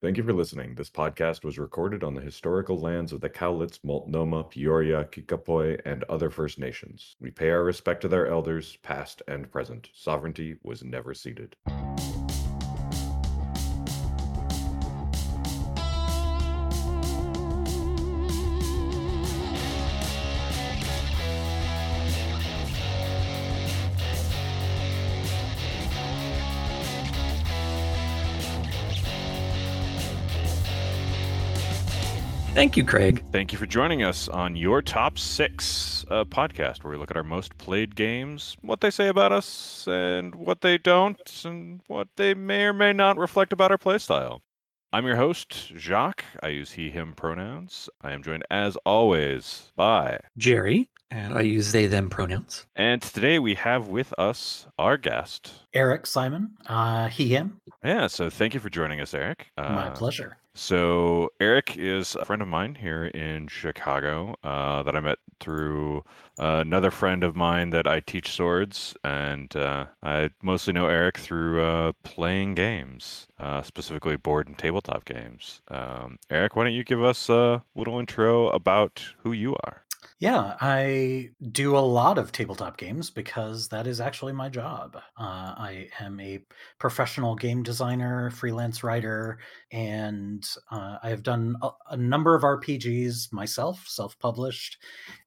Thank you for listening. This podcast was recorded on the historical lands of the Cowlitz, Multnomah, Peoria, Kickapoo, and other First Nations. We pay our respect to their elders, past and present. Sovereignty was never ceded. Thank you, Craig. Thank you for joining us on your top six uh, podcast, where we look at our most played games, what they say about us, and what they don't, and what they may or may not reflect about our playstyle. I'm your host, Jacques. I use he, him pronouns. I am joined, as always, by Jerry, and I use they, them pronouns. And today we have with us our guest, Eric Simon, uh, he, him. Yeah, so thank you for joining us, Eric. My Uh, pleasure. So Eric is a friend of mine here in Chicago uh, that I met through uh, another friend of mine that I teach swords, and uh, I mostly know Eric through uh, playing games, uh, specifically board and tabletop games. Um, Eric, why don't you give us a little intro about who you are? Yeah, I do a lot of tabletop games because that is actually my job. Uh, I am a professional game designer, freelance writer, and uh, I have done a, a number of RPGs myself, self published.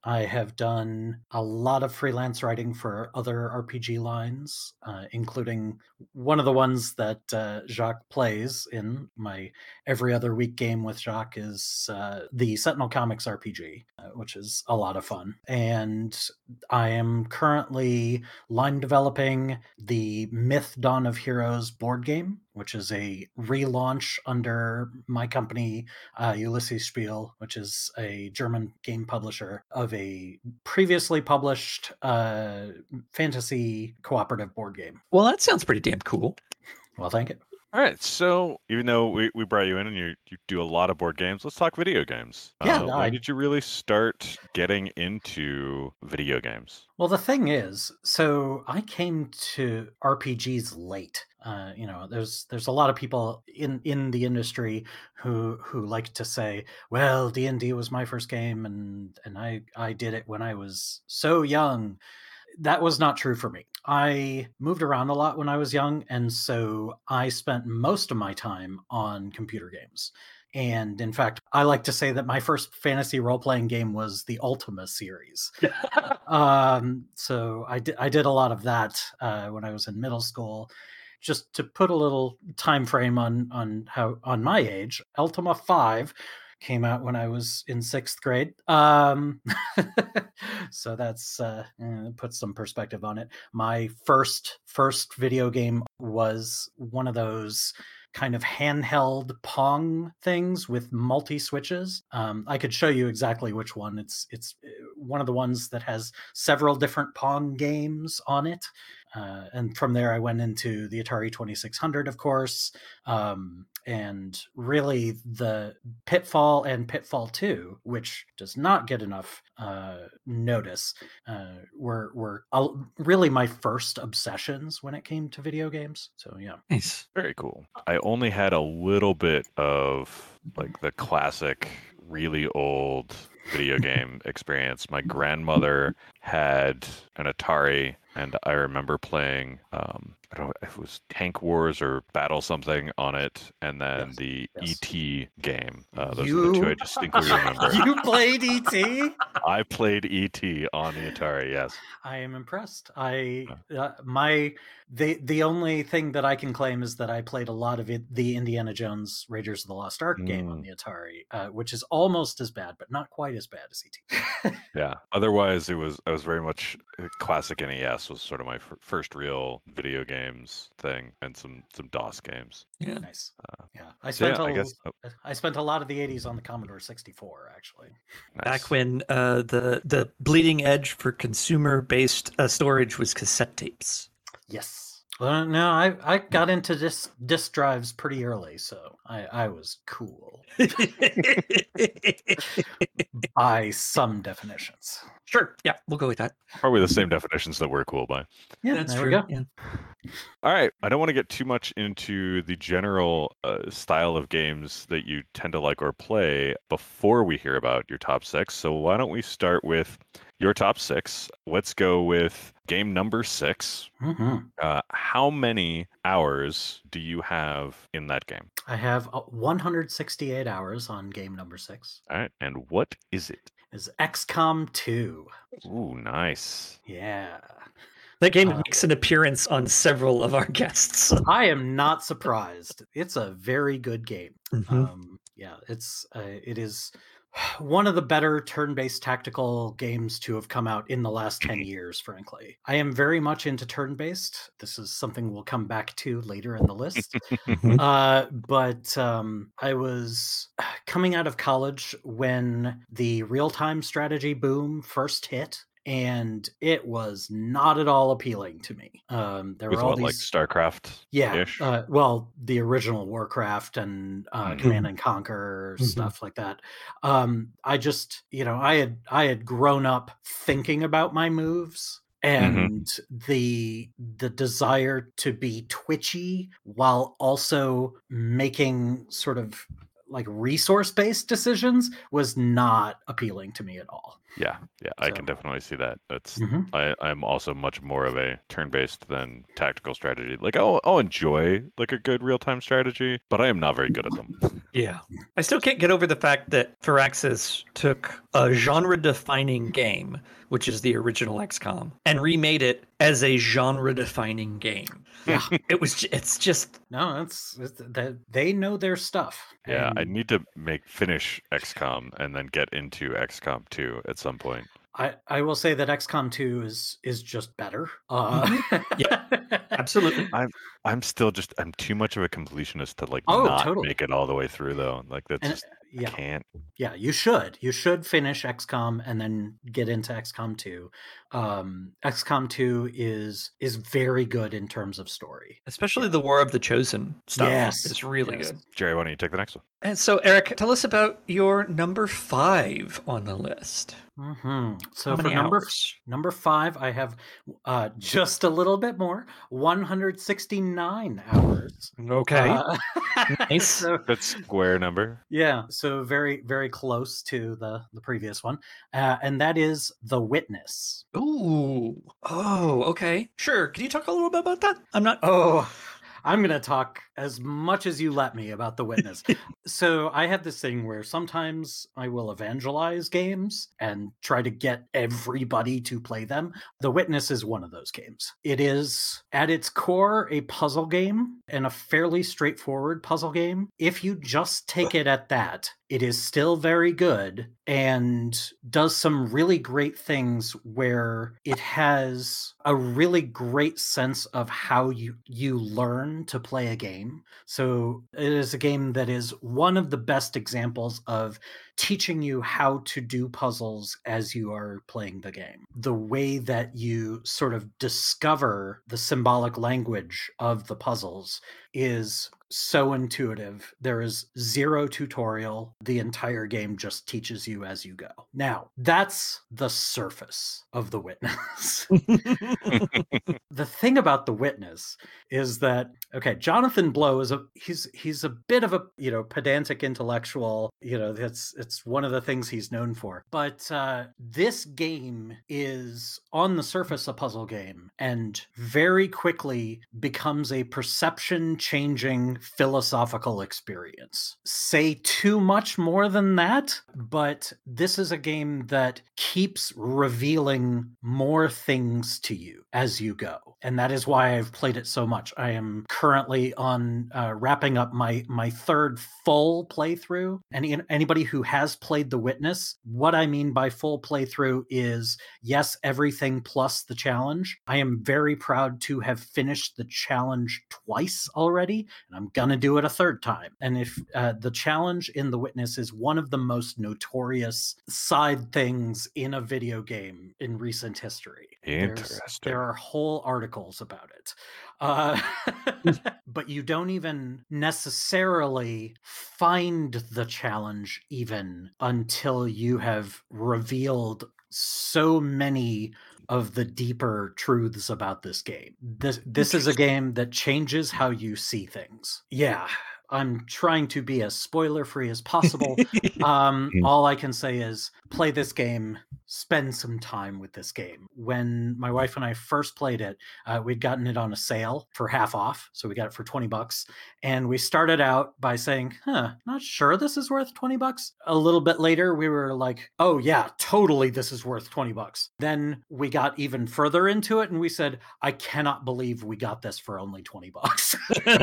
I have done a lot of freelance writing for other RPG lines, uh, including one of the ones that uh, Jacques plays in my every other week game with Jacques is uh, the Sentinel Comics RPG, uh, which is a lot of fun. And I am currently line developing the Myth Dawn of Heroes board game, which is a relaunch under my company, uh, Ulisses Spiel, which is a German game publisher of a previously published uh, fantasy cooperative board game. Well, that sounds pretty damn cool. Well, thank you. All right, so even though we, we brought you in and you, you do a lot of board games, let's talk video games. Yeah, Uh, no, when I- did you really start getting into video games? Well, the thing is, so I came to RPGs late. Uh, you know, there's there's a lot of people in in the industry who who like to say, "Well, D and D was my first game, and and I I did it when I was so young." That was not true for me. I moved around a lot when I was young, and so I spent most of my time on computer games. And in fact, I like to say that my first fantasy role playing game was the Ultima series um so i did i did a lot of that uh when i was in middle school just to put a little time frame on on how on my age ultima 5 came out when i was in sixth grade um so that's uh eh, put some perspective on it. My first first video game was one of those kind of handheld pong things with multi switches. Um, i could show you exactly which one. It's it's one of the ones that has several different pong games on it uh, and from there i went into the atari 2600 of course um, and really the pitfall and pitfall 2 which does not get enough uh, notice uh, were were uh, really my first obsessions when it came to video games so yeah Nice. Very cool. I only had a little bit of like the classic, really old video game experience. My grandmother had an Atari, and I remember playing. Um, I don't know if it was Tank Wars or Battle something on it, and then Yes, the yes. ET game. Uh, those are the two I You- distinctly remember. you played et I played ET on the Atari. Yes. I am impressed. I uh, my the the only thing that I can claim is that I played a lot of it, the Indiana Jones Raiders of the Lost Ark game on Mm. the Atari, uh, which is almost as bad, but not quite as bad as ET. Yeah. Otherwise, it was I was very much uh, classic NES was sort of my f- first real video games thing, and some some DOS games. Yeah. nice. Uh, yeah, I So yeah, spent guess oh, I spent a lot of the '80s on the Commodore 64, actually. nice. Back when uh, the the bleeding edge for consumer based uh, storage was cassette tapes. Yes. Well, no, I I got into disc disc drives pretty early, so I I was cool by some definitions. Sure. Yeah, we'll go with that. Probably the same definitions that we're cool by. Yeah, That's there true. we go. Yeah. All right. I don't want to get too much into the general uh, style of games that you tend to like or play before we hear about your top six. So why don't we start with your top six? Let's go with game number six. hmm Uh, how many hours do you have in that game? I have uh, 168 hours on game number six. All right. And what is it? Is XCOM 2. Ooh, nice. Yeah. That game Uh, makes an appearance on several of our guests. I am not surprised. It's a very good game. Mhm. Um, yeah, it's uh, it is one of the better turn-based tactical games to have come out in the last 10 years frankly. I am very much into turn-based. This is something we'll come back to later in the list. Mhm. uh, but um, I was coming out of college when the real time strategy boom first hit, and it was not at all appealing to me. Um, there With were all what, like these, StarCraft? yeah, uh, well, the original Warcraft and uh, Mhm. Command and Conquer Mhm. stuff like that. Um, I just, you know, I had I had grown up thinking about my moves and the the desire to be twitchy while also making sort of like resource based decisions was not appealing to me at all. Yeah, yeah, I can definitely see that. That's Mhm. I, I'm also much more of a turn-based than tactical strategy. Like I'll, I'll enjoy like a good real-time strategy, but I am not very good at them. Yeah. I still can't get over the fact that Firaxis took a genre defining game, which is the original XCOM, and remade it as a genre defining game. Yeah. It was j- it's just No, it's, it's that they know their stuff. yeah, I need to make finish XCOM and then get into XCOM 2 at some point. I, I will say that XCOM 2 is is just better. Uh, Mm-hmm. Yeah, absolutely. I'm I'm still just I'm too much of a completionist to like Oh, not totally. make it all the way through though. Like that's And- just yeah, can't. yeah, you should. You should finish XCOM and then get into XCOM 2. Um, XCOM 2 is is very good in terms of story. Especially the War of the Chosen stuff. Yes, It's really yes. good. Jerry, why don't you take the next one? And so Eric, tell us about your number five on the list. Hmm So for many number hours? number five, I have uh, just a little bit more, 169 hours. Okay. Uh, Nice. so, That's square number. yeah, so very very close to the the previous one, uh, and that is the Witness. Ooh. Oh, okay. Sure. Can you talk a little bit about that? I'm not. Oh, I'm going to talk as much as you let me about The Witness. so I have this thing where sometimes I will evangelize games and try to get everybody to play them. The Witness is one of those games. It is, at its core, a puzzle game and a fairly straightforward puzzle game. If you just take it at that, it is still very good and does some really great things where it has a really great sense of how you you learn to play a game. So it is a game that is one of the best examples of teaching you how to do puzzles as you are playing the game. The way that you sort of discover the symbolic language of the puzzles is so intuitive. There is zero tutorial. The entire game just teaches you as you go. Now, that's the surface of the witness. the thing about the witness is that okay jonathan blow is a he's he's a bit of a you know pedantic intellectual you know that's it's one of the things he's known for. But uh this game is on the surface a puzzle game and very quickly becomes a perception changing philosophical experience. Say too much more than that but this is a game that keeps revealing more things to you as you go. And that is why i've played it so much. I am currently on uh, wrapping up my my third full playthrough. Any anybody who has played the witness. What i mean by full playthrough is yes everything plus the challenge. I am very proud to have finished the challenge twice already and i'm gonna do it a third time. And if uh, the challenge in the witness is one of the most notorious side things in a video game in recent history There's- there are whole articles about it. Uh, but you don't even necessarily find the challenge even until you have revealed so many of the deeper truths about this game. This this is a game that changes how you see things. Yeah. I'm trying to be as spoiler free as possible. um, Mm. all I can say is play this game, spend some time with this game. When my wife and I first played it, uh, we'd gotten it on a sale for half off. So we got it for 20 bucks. And we started out by saying, huh, not sure this is worth 20 bucks. A little bit later, we were like, oh, yeah, totally, this is worth 20 bucks. Then we got even further into it and we said, I cannot believe we got this for only 20 bucks.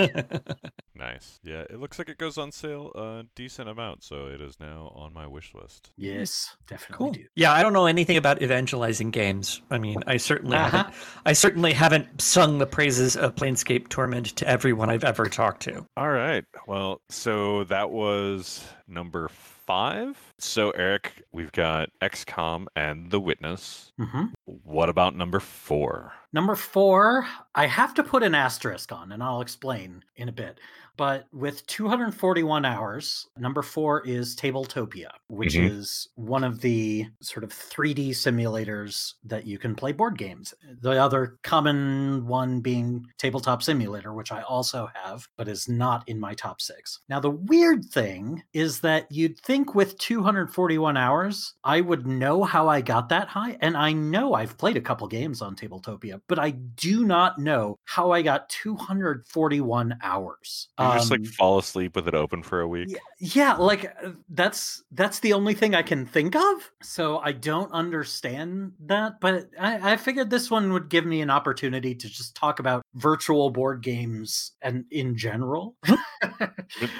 Nice. Yeah, it looks like it goes on sale a decent amount, so it is now on my wish list. yes, definitely Cool. do. Yeah, I don't know anything about evangelizing games. I mean, I certainly Uh-huh. haven't. I certainly haven't sung the praises of Planescape Torment to everyone I've ever talked to. All right. Well, so that was number five. So, Eric, we've got XCOM and The Witness. hmm What about number four? Number four, I have to put an asterisk on, and I'll explain in a bit. But with 241 hours, number four is Tabletopia, which Mhm. is one of the sort of 3D simulators that you can play board games. The other common one being Tabletop Simulator, which I also have, but is not in my top six. Now, the weird thing is that you'd think with 241 hours, I would know how I got that high. And I know I've played a couple games on Tabletopia, but I do not know how I got 241 hours. You just like Um, fall asleep with it open for a week. yeah, yeah, like uh, that's that's the only thing I can think of. So I don't understand that, but I, I figured this one would give me an opportunity to just talk about virtual board games and in general.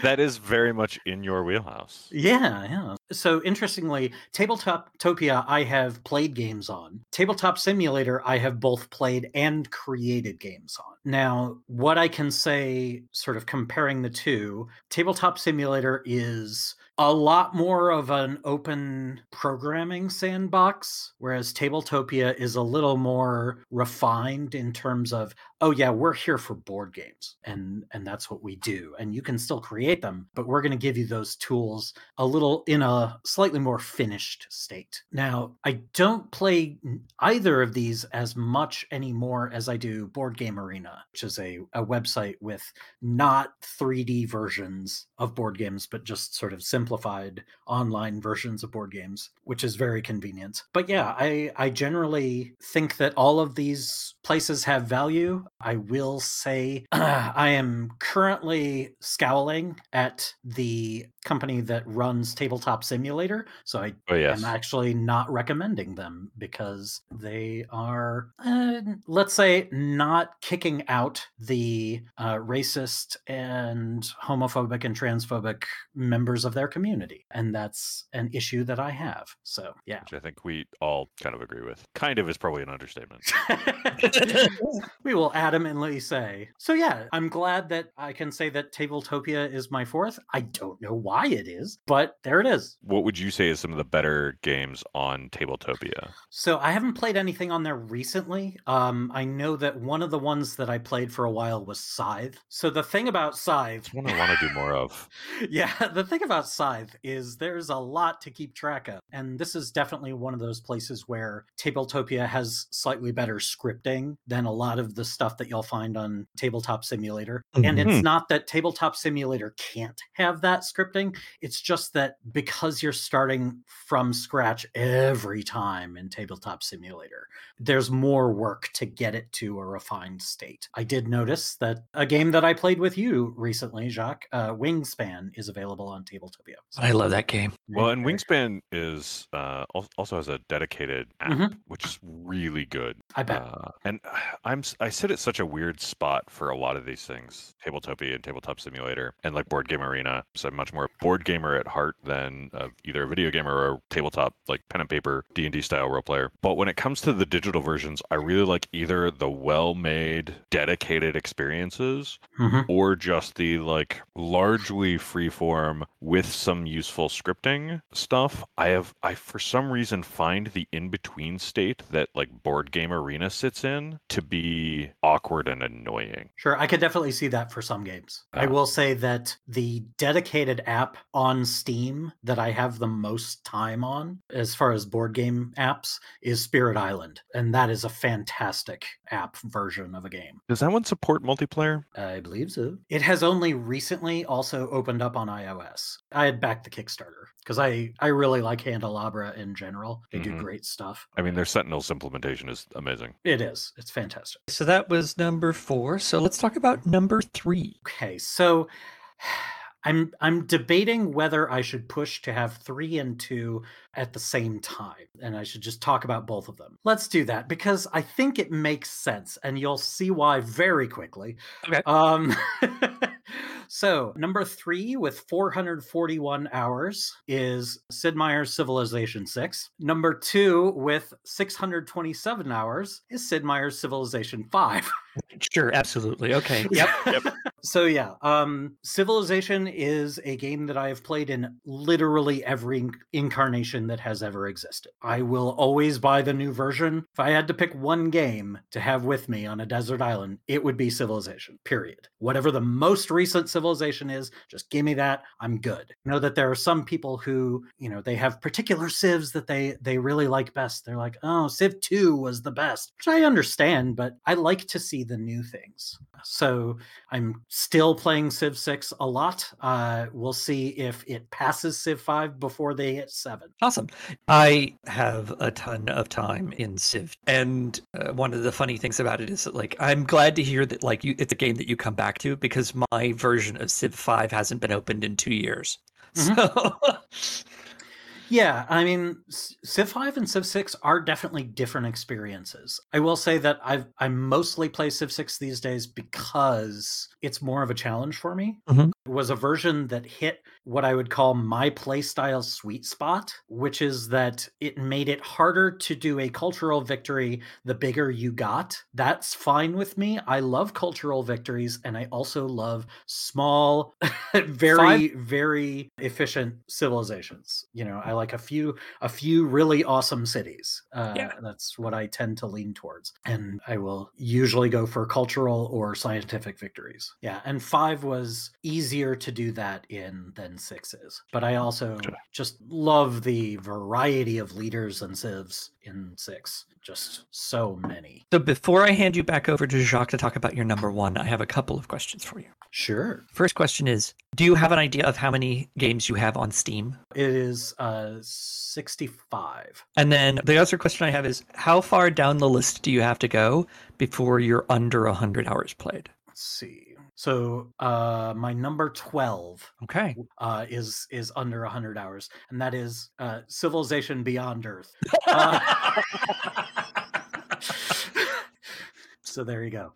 That is very much in your wheelhouse. Yeah, yeah. So interestingly, Tabletop Topia I have played games on. Tabletop Simulator I have both played and created games on. Now, what I can say, sort of comparing the two, Tabletop Simulator is a lot more of an open programming sandbox, whereas Tabletopia is a little more refined in terms of, oh yeah, we're here for board games, and and that's what we do, and you can still create them, but we're going to give you those tools a little in a slightly more finished state. Now, I don't play either of these as much anymore as I do Board Game Arena, which is a, a website with not 3D versions of board games, but just sort of simplified online versions of board games, which is very convenient. But yeah, I, I generally think that all of these places have value. I will say I am currently scowling at the company that runs Tabletop Simulator. So I Oh yes. am actually not recommending them because they are, uh, let's say, not kicking out the uh, racist and homophobic and transphobic members of their community. And that's an issue that I have. So, yeah. Which I think we all kind of agree with. Kind of is probably an understatement. we will adamantly say. So yeah, I'm glad that I can say that Tabletopia is my fourth. I don't know why it is, but there it is. what would you say is some of the better games on Tabletopia? So I haven't played anything on there recently. Um, I know that one of the ones that I played for a while was Scythe. So the thing about Scythe, It's one I want to do more of. yeah, the thing about Scythe is there's a lot to keep track of. And this is definitely one of those places where Tabletopia has slightly better scripting than a lot of the stuff that you'll find on Tabletop Simulator. And it's Mhm. not that Tabletop Simulator can't have that scripting, it's just that because you're starting from scratch every time in Tabletop Simulator, there's more work to get it to a refined state. I did notice that a game that I played with you recently, Jacques, uh, Wingspan, is available on Tabletopia. So- I love that game. Well, and Wingspan is uh, also has a dedicated app, Mhm. which is really good. I bet. Uh, and I'm s- I sit at such a weird spot for a lot of these things, Tabletopia and Tabletop Simulator, and like Board Game Arena. So I'm much more a board gamer at heart than uh, either a video gamer or a tabletop like pen and paper D and D style role player. But when it comes to the digital versions, I really like either the well-made, dedicated experiences Mhm. or just the like largely freeform with some useful scripting stuff. I have I for some reason find the in-between state that like board game arena sits in to be awkward and annoying. Sure, I could definitely see that for some games. I Ah. will say that the dedicated app on Steam that I have the most time on, as far as board game apps, is Spirit Island. And that is a fantastic app version of a game. Does that one support multiplayer? I believe so. It has only recently also opened up on iOS. I had backed the Kickstarter because I, I really like Handelabra in general. They Mhm. do great stuff. I mean, their Sentinels implementation is amazing. It is. It's fantastic. So that was number four. So let's talk about number three. Okay, so I'm I'm debating whether I should push to have 3 and 2 at the same time and I should just talk about both of them. Let's do that because I think it makes sense and you'll see why very quickly. Okay. Um So, number 3 with 441 hours is Sid Meier's Civilization 6. Number 2 with 627 hours is Sid Meier's Civilization 5. Sure, absolutely. Okay. Yep. So yeah, um Civilization is a game that I have played in literally every inc- incarnation that has ever existed. I will always buy the new version. If I had to pick one game to have with me on a desert island, it would be Civilization. Period. Whatever the most recent Civilization is, just give me that. I'm good. I know that there are some people who, you know, they have particular civs that they they really like best. They're like, "Oh, Civ 2 was the best." Which I understand, but I like to see the new things. So, I'm still playing Civ 6 a lot. Uh, we'll see if it passes Civ 5 before they hit 7. Awesome. I have a ton of time in Civ, and uh, one of the funny things about it is that, like, I'm glad to hear that, like, you, it's a game that you come back to because my version of Civ Five hasn't been opened in two years. So, Yeah, I mean, Civ 5 and Civ 6 are definitely different experiences. I will say that I've I mostly play Civ 6 these days because it's more of a challenge for me. Mhm. It was a version that hit what I would call my playstyle sweet spot, which is that it made it harder to do a cultural victory the bigger you got. That's fine with me. I love cultural victories and I also love small, very, very efficient civilizations. You know, I like a few a few really awesome cities. Uh, Yeah. That's what I tend to lean towards. And I will usually go for cultural or scientific victories. Yeah. And five was easier to do that in than six is. But I also just love the variety of leaders and civs in six. Just so many. so before I hand you back over to Jacques to talk about your number one, I have a couple of questions for you. Sure. First question is Do you have an idea of how many games you have on Steam? It is uh 65. And then the other question I have is How far down the list do you have to go before you're under 100 hours played? Let's see. So uh my number 12 Okay. uh is is under 100 hours and that is uh Civilization Beyond Earth. Uh, so there you go.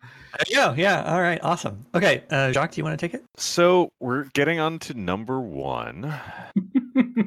yeah, yeah. All right. Awesome. Okay. Uh, Jacques, do you want to take it? So we're getting on to number one.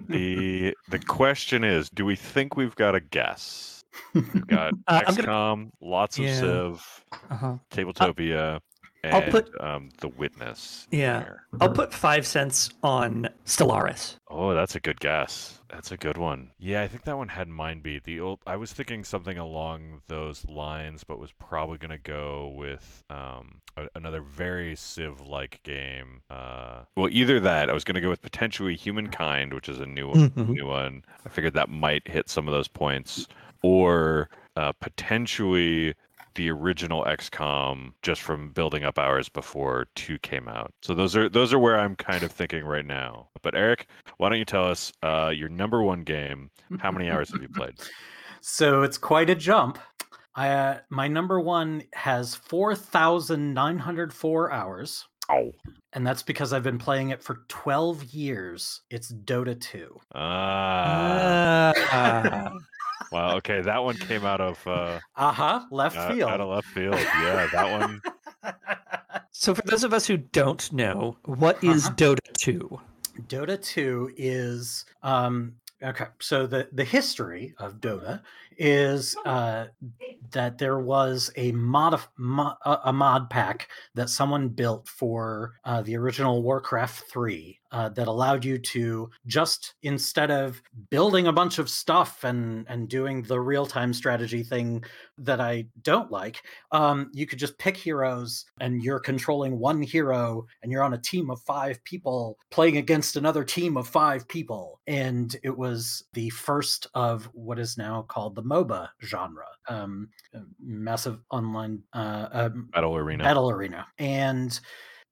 the The question is, do we think we've got a guess? We've got Uh, I'm gonna- XCOM, lots of Yeah. Civ, Uh-huh. Tabletopia, I'll put- um, The Witness. Yeah. here. I'll put five cents on Stellaris. Oh, that's a good guess. That's a good one. Yeah, I think that one had mine beat. The old I was thinking something along those lines, but was probably gonna go with um a, another very Civ-like game. Uh, well, either that. I was gonna go with potentially Humankind, which is a new Mhm. new one. I figured that might hit some of those points, or uh, potentially the original XCOM just from building up hours before 2 came out. So those are those are where I'm kind of thinking right now. But Eric, why don't you tell us uh, your number one game? How many hours have you played? So it's quite a jump. I, uh, my number one has 4,904 hours, Oh. and that's because I've been playing it for 12 years. It's Dota 2. Ah. Ah. Wow. Okay, that one came out of uh, Uh huh. Left out, field. out of left field. Yeah, that one. so, for those of us who don't know, what is Uh-huh. Dota 2? Dota 2 is um okay, so the the history of Dota is uh that there was a mod mo, a mod pack that someone built for uh, the original Warcraft 3 uh, that allowed you to just instead of building a bunch of stuff and and doing the real time strategy thing that I don't like, um, you could just pick heroes and you're controlling one hero and you're on a team of five people playing against another team of five people, and it was the first of what is now called the MOBA genre, um, massive online uh, um, Battle Arena. battle arena, and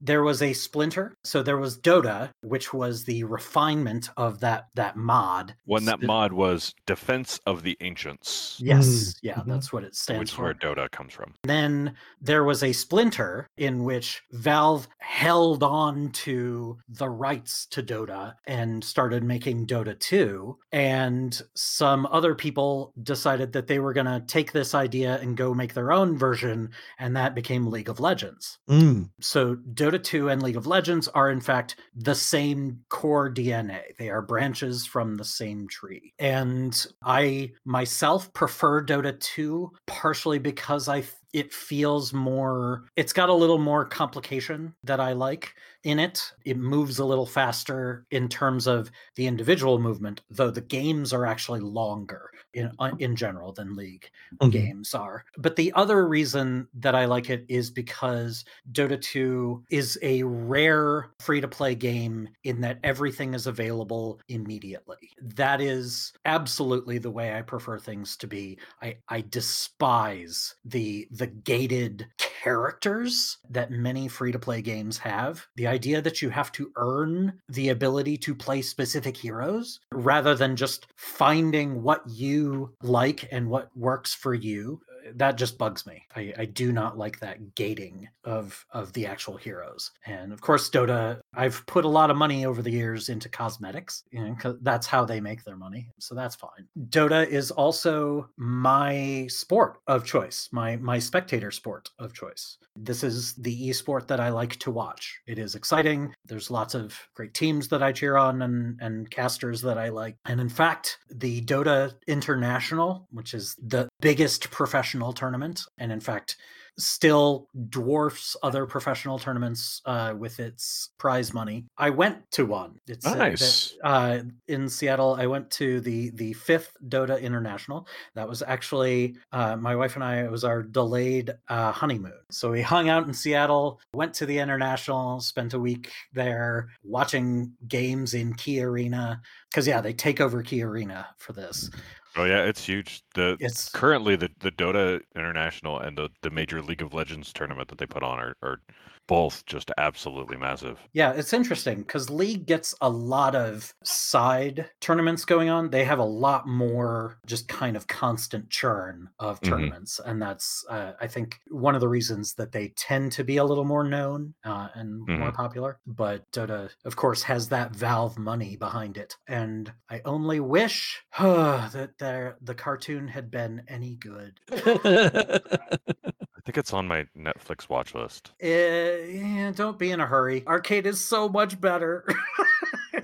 there was a splinter. So there was dota which was the refinement of that that mod. When that Sp- mod was Defense of the Ancients, yes. Yeah Mhm. that's what it stands which is for. Where Dota comes from. then there was a splinter in which valve held on to the rights to dota and started making dota 2 and some other people decided that they were going to take this idea and go make their own version and that became league of legends. Mm. so Dota 2 and League of Legends are in fact the same core DNA. They are branches from the same tree. And I myself prefer Dota 2 partially because I it feels more it's got a little more complication that I like in it. It moves a little faster in terms of the individual movement, though the games are actually longer in uh, in general than League Mhm. games are. But the other reason that I like it is because Dota 2 is a rare free to play game in that everything is available immediately. That is absolutely the way I prefer things to be. I, I despise the the gated characters that many free to play games have. The idea that you have to earn the ability to play specific heroes rather than just finding what you like and what works for you that just bugs me. I, I do not like that gating of of the actual heroes. And of course, Dota. I've put a lot of money over the years into cosmetics. You know, that's how they make their money. So that's fine. Dota is also my sport of choice. My my spectator sport of choice. This is the esport that I like to watch. It is exciting. There's lots of great teams that I cheer on and and casters that I like. And in fact, the Dota International, which is the biggest professional tournament, and in fact still dwarfs other professional tournaments uh, with its prize money. I went to one. It's uh, Nice. uh, in Seattle. I went to the the fifth Dota International. That was actually uh, my wife and I. It was our delayed uh, honeymoon. So we hung out in Seattle, went to the international, spent a week there watching games in KeyArena. Because yeah, they take over KeyArena for this. Oh yeah, it's huge. The It's currently the, the Dota International and the, the major League of Legends tournament that they put on are, are both just absolutely massive. Yeah, it's interesting because League gets a lot of side tournaments going on. They have a lot more just kind of constant churn of Mhm. tournaments. And that's, uh, I think, one of the reasons that they tend to be a little more known uh, and more popular. But Dota, of course, has that Valve money behind it. And I only wish that the cartoon had been any good. I think it's on my Netflix watch list. Eh, yeah, don't be in a hurry. Arcane is so much better.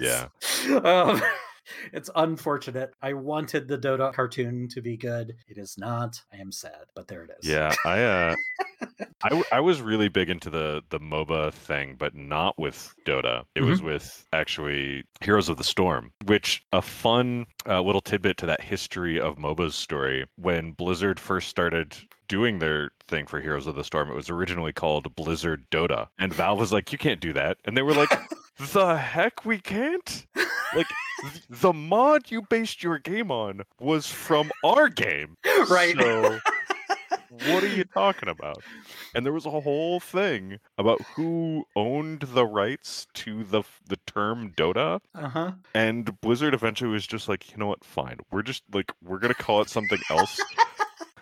Yeah. Um, it's unfortunate. I wanted the Dota cartoon to be good. It is not. I am sad, but there it is. Yeah, I uh, I, I was really big into the the MOBA thing, but not with Dota. It was with actually Heroes of the Storm, which a fun uh, little tidbit to that history of MOBA's story. When Blizzard first started doing their thing for Heroes of the Storm, it was originally called Blizzard Dota, and Valve was like, "You can't do that," and they were like, "The heck, we can't." Like the mod you based your game on was from our game. right. So, what are you talking about? And there was a whole thing about who owned the rights to the the term Dota, Uh huh. and Blizzard eventually was just like, you know what? Fine, we're just like we're gonna call it something else.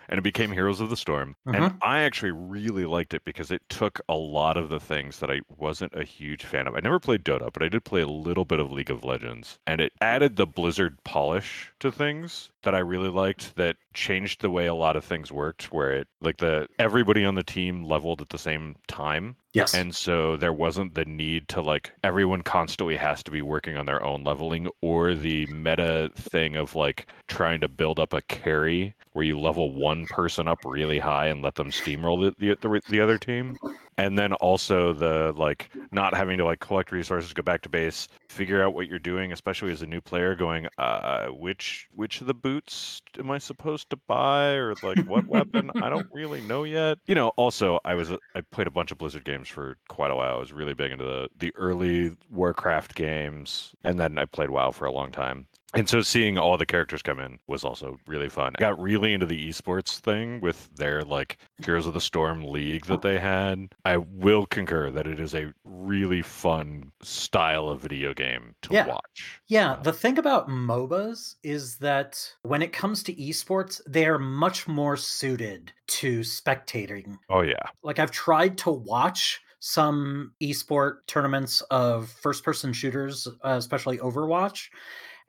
And it became Heroes of the Storm. And uh-huh. I actually really liked it because it took a lot of the things that I wasn't a huge fan of. I never played Dota, but I did play a little bit of League of Legends. And it added the Blizzard polish to things that I really liked that changed the way a lot of things worked where it like the everybody on the team leveled at the same time Yes. And so there wasn't the need to like everyone constantly has to be working on their own leveling or the meta thing of like trying to build up a carry where you level one person up really high and let them steamroll the the, the, the other team. And then also the like not having to like collect resources, go back to base, figure out what you're doing, especially as a new player, going, uh, which which of the boots am I supposed to buy, or like what weapon? I don't really know yet. You know, also I was I played a bunch of Blizzard games for quite a while. I was really big into the the early Warcraft games, and then I played WoW for a long time. And so seeing all the characters come in was also really fun. I got really into the esports thing with their like Heroes of the Storm league that they had. I will concur that it is a really fun style of video game to Yeah. watch. Yeah, the thing about MOBAs is that when it comes to esports, they are much more suited to spectating. Oh yeah. Like I've tried to watch some esport tournaments of first person shooters, uh, especially Overwatch.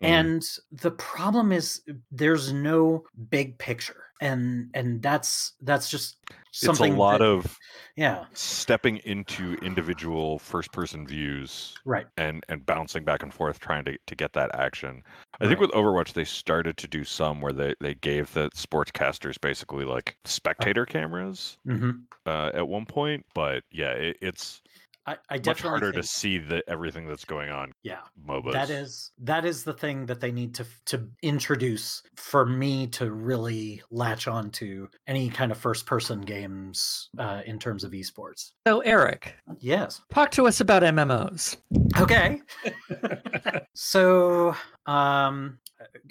Mhm. And the problem is there's no big picture. And and that's that's just something it's a lot that- of yeah, stepping into individual first person views right. and and bouncing back and forth trying to, to get that action. I think with Overwatch they started to do some where they, they gave the sportscasters basically like spectator cameras hmm uh, at one point, but yeah, it, it's I, I much definitely harder to see the everything that's going on yeah. MOBAs. That is that is the thing that they need to to introduce for me to really latch on to any kind of first person games uh, in terms of esports. So, Eric, Yes. talk to us about MMOs. Okay. so um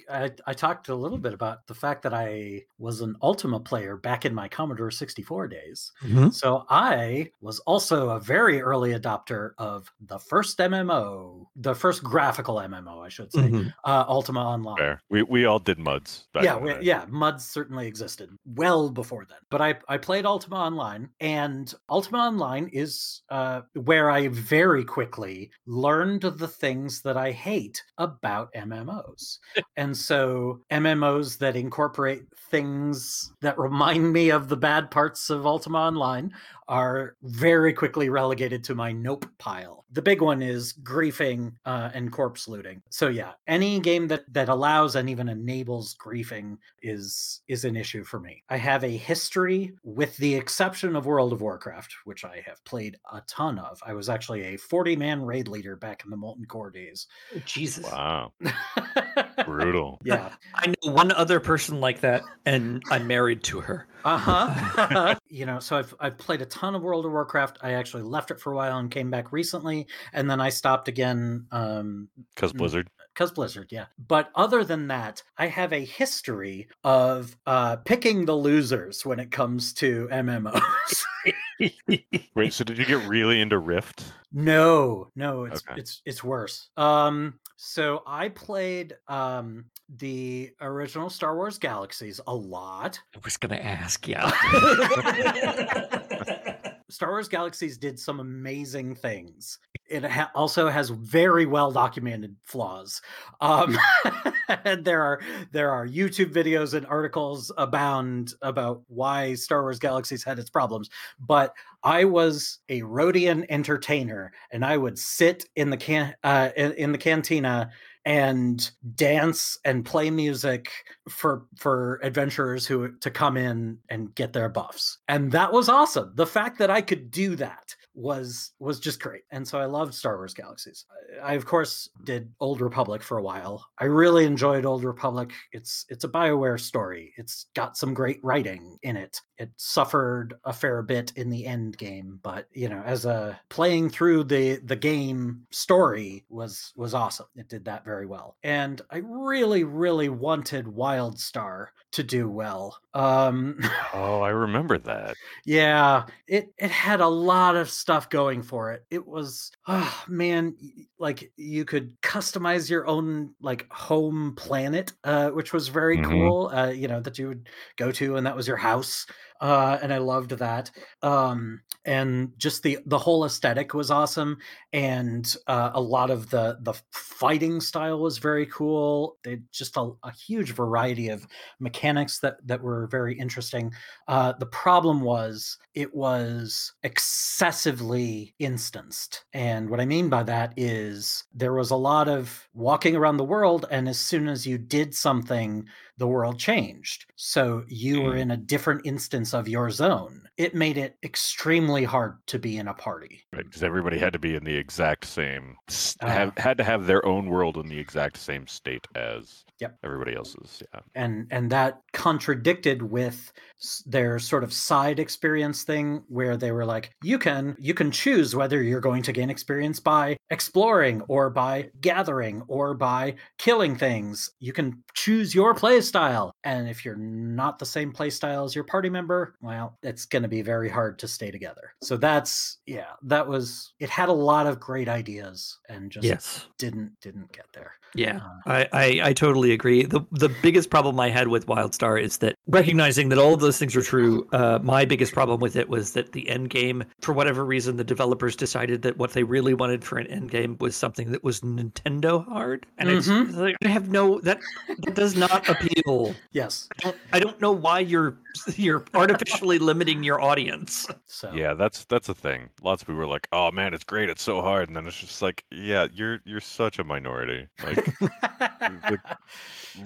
I, I talked a little bit about the fact that I was an Ultima player back in my Commodore 64 days. So I was also a very early adopter of the first MMO, the first graphical MMO, I should say, Mhm. uh, Ultima Online. Fair. We we all did muds. Back yeah, we, yeah, MUDs certainly existed well before then. But I, I played Ultima Online, and Ultima Online is uh, where I very quickly learned the things that I hate about MMOs. And so MMOs that incorporate things that remind me of the bad parts of Ultima Online are very quickly relegated to my nope pile. The big one is griefing uh, and corpse looting. So yeah, any game that that allows and even enables griefing is is an issue for me. I have a history with the exception of World of Warcraft, which I have played a ton of. I was actually a 40 man raid leader back in the Molten Core days. Jesus. Wow. Brutal. yeah. I know one other person like that, and I'm married to her. Uh-huh. you know, so I've I've played a ton of World of Warcraft. I actually left it for a while and came back recently, and then I stopped again um Because Mm. Blizzard. because Blizzard, yeah. But other than that, I have a history of uh picking the losers when it comes to MMOs. Wait, so did you get really into Rift? no, no, it's Okay. it's it's worse. Um so I played um the original Star Wars Galaxies a lot. I was going to ask, yeah. Star Wars Galaxies did some amazing things. It ha- also has very well documented flaws. Um, and there are there are YouTube videos and articles abound about why Star Wars Galaxies had its problems. But I was a Rodian entertainer, and I would sit in the can uh, in, in the cantina and dance and play music for for adventurers who to come in and get their buffs. And that was awesome. The fact that i could do that was was just great. And so i loved star wars galaxies. I, of course did old republic for a while. I really enjoyed old republic. It's it's a bioware story. It's got some great writing in it it suffered a fair bit in the end game but you know as a playing through the the game story was was awesome. It did that very well. And i really really wanted wildstar to do well. Um Oh, I remember that. yeah it it had a lot of stuff going for it. It was oh man like you could customize your own like home planet uh which was very Mhm. cool uh you know that you would go to and that was your house uh, and I loved that. Um, and just the the whole aesthetic was awesome, and uh, a lot of the the fighting style was very cool. They just a, a huge variety of mechanics that that were very interesting. Uh, the problem was it was excessively instanced, and what I mean by that is there was a lot of walking around the world, and as soon as you did something the world changed. So you were Mm. in a different instance of your zone. It made it extremely hard to be in a party. Right. Because everybody had to be in the exact same, Ah. have, had to have their own world in the exact same state as Yep. everybody else's. Yeah. and and that contradicted with their sort of side experience thing where they were like you can you can choose whether you're going to gain experience by exploring or by gathering or by killing things you can choose your play style and if you're not the same play style as your party member well it's going to be very hard to stay together so that's yeah that was it had a lot of great ideas and just Yes. didn't didn't get there Yeah, Uh, I, I, I totally agree. The the biggest problem I had with WildStar is that recognizing that all of those things are true, uh, my biggest problem with it was that the end game, for whatever reason, the developers decided that what they really wanted for an end game was something that was Nintendo hard, and it's Mhm. like, I have no that that does not appeal. yes I don't, I don't know why you're you're artificially limiting your audience. so Yeah, that's that's a thing. Lots of people are like, "Oh man, it's great. It's so hard," and then it's just like, "Yeah, you're you're such a minority. Like, like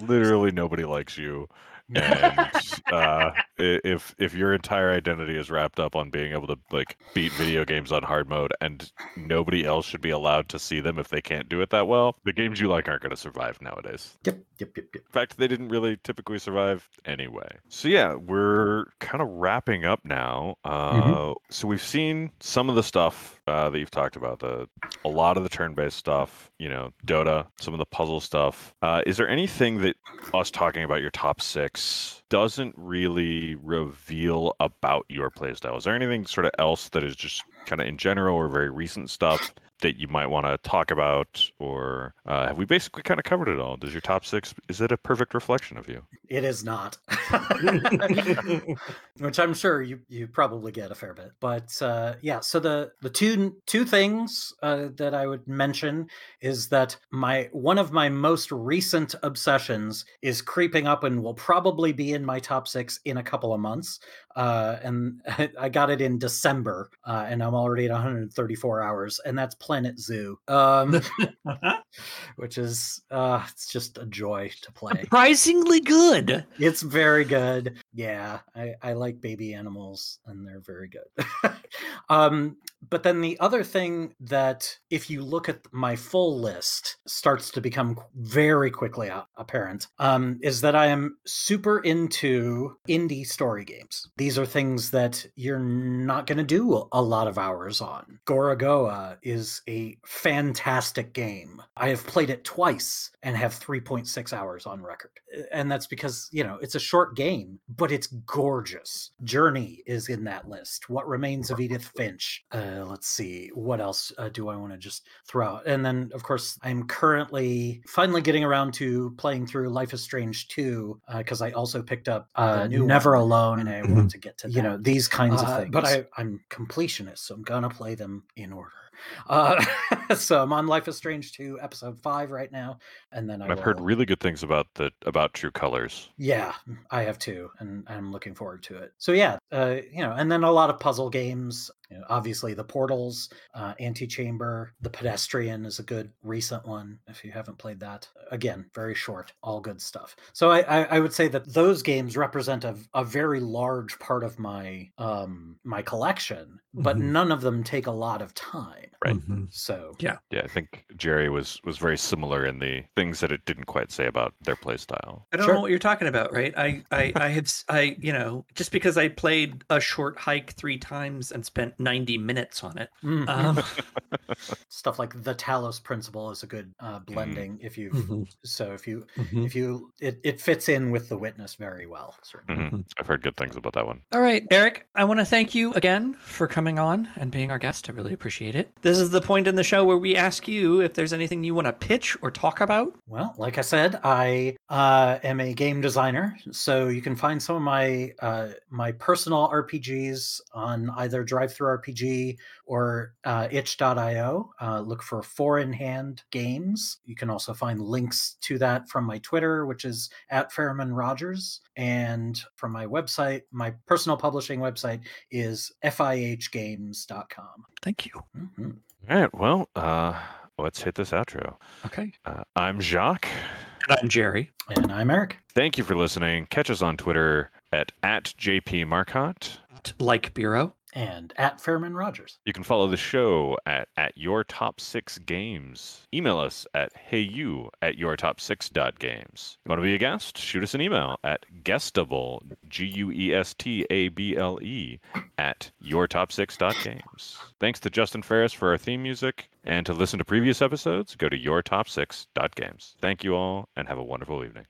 literally nobody likes you." And uh, if if your entire identity is wrapped up on being able to like beat video games on hard mode and nobody else should be allowed to see them if they can't do it that well the games you like aren't going to survive nowadays Yep, yep, yep, yep. in fact they didn't really typically survive anyway so yeah we're kind of wrapping up now uh, so we've seen some of the stuff uh, that you've talked about the a lot of the turn-based stuff you know dota some of the puzzle stuff. Uh, is there anything that us talking about your top six doesn't really reveal about your playstyle? Is there anything sort of else that is just kind of in general or very recent stuff that you might want to talk about or uh, have we basically kind of covered it all does your top six is it a perfect reflection of you It is not. Which I'm sure you you probably get a fair bit. But uh, yeah, so the the two two things uh, that I would mention is that my one of my most recent obsessions is creeping up and will probably be in my top six in a couple of months. Uh, and I got it in December, uh, and I'm already at 134 hours, and that's Planet Zoo, um, which is uh, it's just a joy to play. Surprisingly good. It's very good. Yeah, I, I like baby animals and they're very good. um, but then the other thing that, if you look at my full list, starts to become very quickly apparent um, is that I am super into indie story games. These are things that you're not going to do a- lot of hours on. Gorogoa is a fantastic game. I have played it twice and have 3.6 hours on record. And that's because, you know, it's a short game, but it's gorgeous. Journey is in that list. What Remains of Edith Finch. Uh, let's see. What else uh, do I want to just throw out? And then, of course, I'm currently finally getting around to playing through Life is Strange 2 because I also picked up uh, new Never one. Alone and I want to get to you know these kinds Uh, of things. But I, I'm completionist, so I'm gonna play them in order. So I'm on Life is Strange 2, episode five right now, and then I I've heard really good things about the about true colors yeah, I have too, and I'm looking forward to it. So yeah, uh, you know, and then a lot of puzzle games. You know, obviously, the Portals, uh, Antichamber, the Pedestrian is a good recent one. If you haven't played that, again, very short, all good stuff. So I, I, I would say that those games represent a, a very large part of my um, my collection, but Mhm. none of them take a lot of time. Right. Mhm. So Yeah. yeah i think jerry was was very similar in the things that it didn't quite say about their play style I don't Sure. know what you're talking about, right? I, I, I have, s- I, you know, just because I played a short hike three times and spent 90 minutes on it. mm, Um, stuff like the Talos Principle is a good uh, blending. If you mhm, so if you mhm. if you it, it fits in with the witness very well certainly Mhm. i've heard good things about that one All right, Eric, I want to thank you again for coming on and being our guest. I really appreciate it. This is the point in the show know where we ask you if there's anything you want to pitch or talk about. Well, like I said, I uh, am a game designer, so you can find some of my uh, my personal RPGs on either DriveThruRPG or uh, itch.io. Uh, look for Four in Hand Games. You can also find links to that from my Twitter, which is at Fairman Rogers, and from my website. My personal publishing website is fihgames.com. Thank you. Mm-hmm. All right. Well, uh, let's hit this outro. Okay. Uh, I'm Jacques. And I'm Jerry. And I'm Eric. Thank you for listening. Catch us on Twitter at, at JP Marcotte. Like Bureau. And at Fairman Rogers. You can follow the show at, at your top six games. Email us at heyu at your top six dot games. You want to be a guest? Shoot us an email at guestable, G U E S T A B L E, at your top six dot games. Thanks to Justin Ferris for our theme music. And to listen to previous episodes, go to your top six dot games. Thank you all and have a wonderful evening.